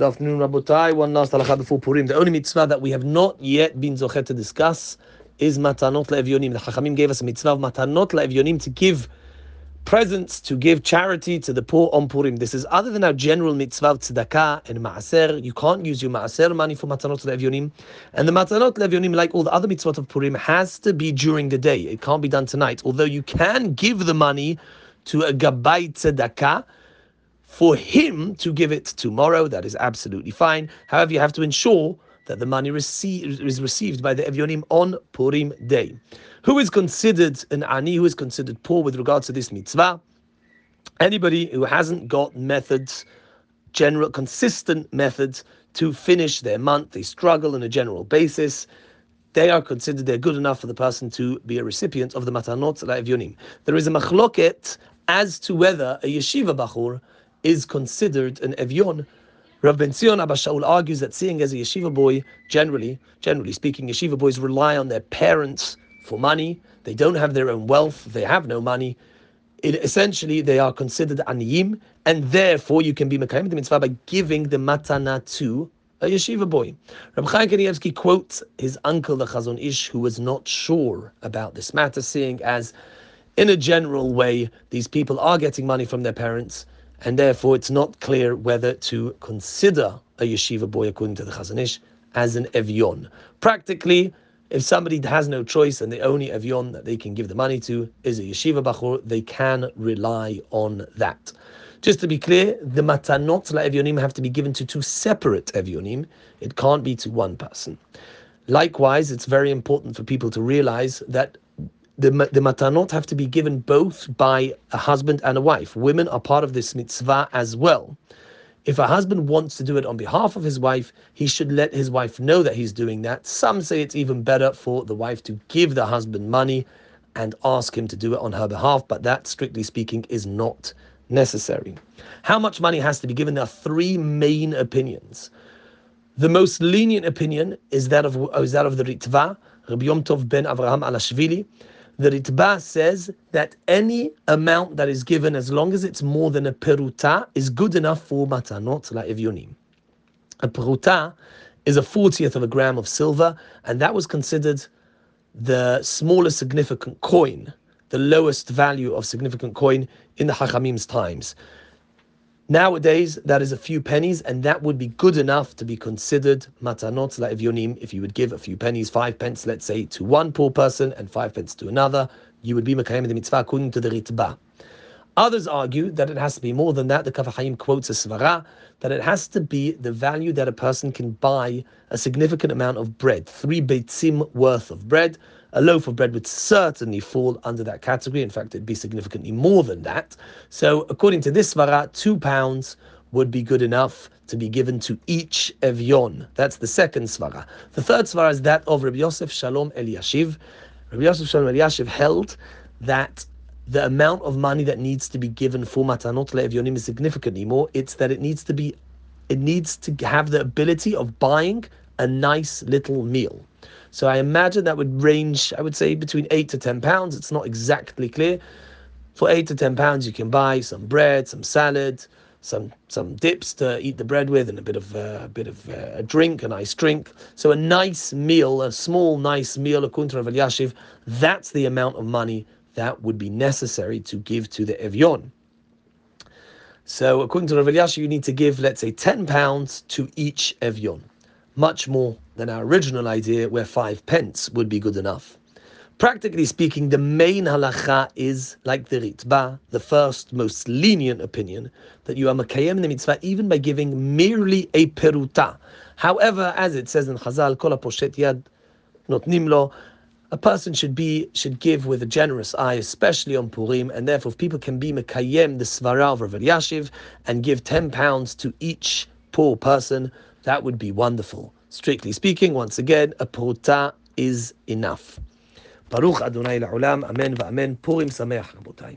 Good afternoon. One last halacha before Purim. The only mitzvah that we have not yet been zochet to discuss is matanot le'evyonim. The Chachamim gave us a mitzvah of matanot le'evyonim to give presents, to give charity to the poor on Purim. This is other than our general mitzvah of tzedakah and maaser. You can't use your maaser money for matanot le'evyonim. And the matanot le'evyonim, like all the other mitzvot of Purim, has to be during the day. It can't be done tonight. Although you can give the money to a gabbai tzedakah, for him to give it tomorrow. That is absolutely fine. However, you have to ensure that the money receive, is received by the Evyonim on Purim day. Who is considered an ani? Who is considered poor with regards to this mitzvah? Anybody who hasn't got methods, general, consistent methods to finish their month, they struggle on a general basis. They are considered they're good enough for the person to be a recipient of the matanot la'evyonim. There is a machloket as to whether a yeshiva bachur is considered an evyon. Rav Ben Zion Abba Shaul argues that seeing as a yeshiva boy, generally, generally speaking, yeshiva boys rely on their parents for money. They don't have their own wealth. They have no money. It, essentially, they are considered aniyim, and therefore you can be mekayim the mitzvah by giving the matana to a yeshiva boy. Rabbi Chaim Kanievsky quotes his uncle, the Chazon Ish, who was not sure about this matter, seeing as, in a general way, these people are getting money from their parents and therefore it's not clear whether to consider a yeshiva boy, according to the Chazon Ish, as an evyon. Practically, if somebody has no choice and the only evyon that they can give the money to is a yeshiva bachur, they can rely on that. Just to be clear, the matanot la evyonim have to be given to two separate evyonim. It can't be to one person. Likewise, it's very important for people to realize that the, the matanot have to be given both by a husband and a wife. Women are part of this mitzvah as well. If a husband wants to do it on behalf of his wife, he should let his wife know that he's doing that. Some say it's even better for the wife to give the husband money and ask him to do it on her behalf, but that, strictly speaking, is not necessary. How much money has to be given? There are three main opinions. The most lenient opinion is that of is that of the Ritva, Rabbi Yom Tov ben Avraham Alashvili, the Ritba says that any amount that is given, as long as it's more than a peruta, is good enough for matanot la'evyonim. A peruta is a 40th of a gram of silver, and that was considered the smallest significant coin, the lowest value of significant coin in the Hachamim's times. Nowadays, that is a few pennies, and that would be good enough to be considered matanot la'evyonim. If you would give a few pennies, five pence, let's say, to one poor person and five pence to another, you would be mekayim the mitzvah according to the ritba. Others argue that it has to be more than that. The Kaf HaChaim quotes a svara that it has to be the value that a person can buy a significant amount of bread, three beitzim worth of bread a loaf of bread would certainly fall under that category. In fact, it'd be significantly more than that. So, according to this svara, two pounds would be good enough to be given to each evyon. That's the second svara. The third svara is that of Rabbi Yosef Shalom Eliashiv. Rabbi Yosef Shalom Eliashiv held that the amount of money that needs to be given for matanot le'evyonim is significantly more. It's that it needs to be, it needs to have the ability of buying a nice little meal. So I imagine that would range, I would say, between eight to ten pounds. It's not exactly clear. For eight to ten pounds, you can buy some bread, some salad, some some dips to eat the bread with, and a bit of uh, a bit of uh, a drink, a nice drink. So a nice meal, a small nice meal, according to Yashiv, that's the amount of money that would be necessary to give to the Evyon. So according to Rav Yashiv, you need to give, let's say, ten pounds to each Evyon much more than our original idea, where five pence would be good enough. Practically speaking, the main halacha is like the Ritba, the first most lenient opinion, that you are makayem in the mitzvah even by giving merely a peruta. However, as it says in Chazal, kol poshet yad notnim lo, a person should be should give with a generous eye, especially on Purim, and therefore if people can be mekayem the svara of Rav Yashiv and give ten pounds to each poor person, that would be wonderful. Strictly speaking, once again, a pruta is enough. Baruch Adonai la'olam, amen Purim sameach, rabotai.